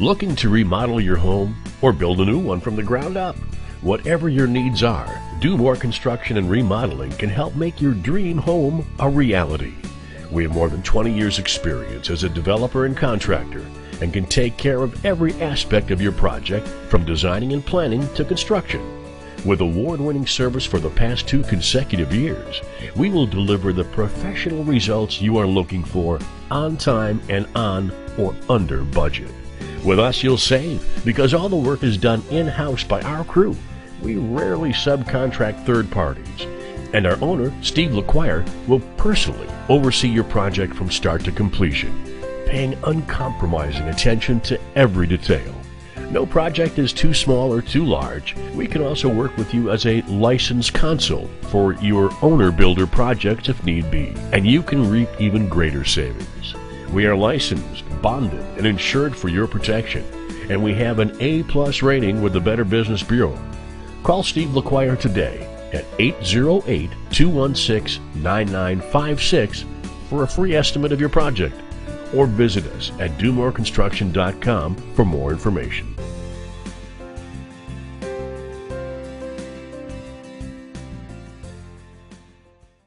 Looking to remodel your home or build a new one from the ground up? Whatever your needs are, Do More Construction and Remodeling can help make your dream home a reality. We have more than 20 years experience as a developer and contractor and can take care of every aspect of your project from designing and planning to construction. With award-winning service for the past two consecutive years, we will deliver the professional results you are looking for on time and on or under budget. With us, you'll save because all the work is done in-house by our crew. We rarely subcontract third parties. And our owner, Steve LaQuire, will personally oversee your project from start to completion, paying uncompromising attention to every detail. No project is too small or too large. We can also work with you as a licensed consult for your owner builder projects if need be, and you can reap even greater savings. We are licensed, bonded, and insured for your protection, and we have an A plus rating with the Better Business Bureau. Call Steve LaQuire today at 808 216 9956 for a free estimate of your project, or visit us at domoreconstruction.com for more information.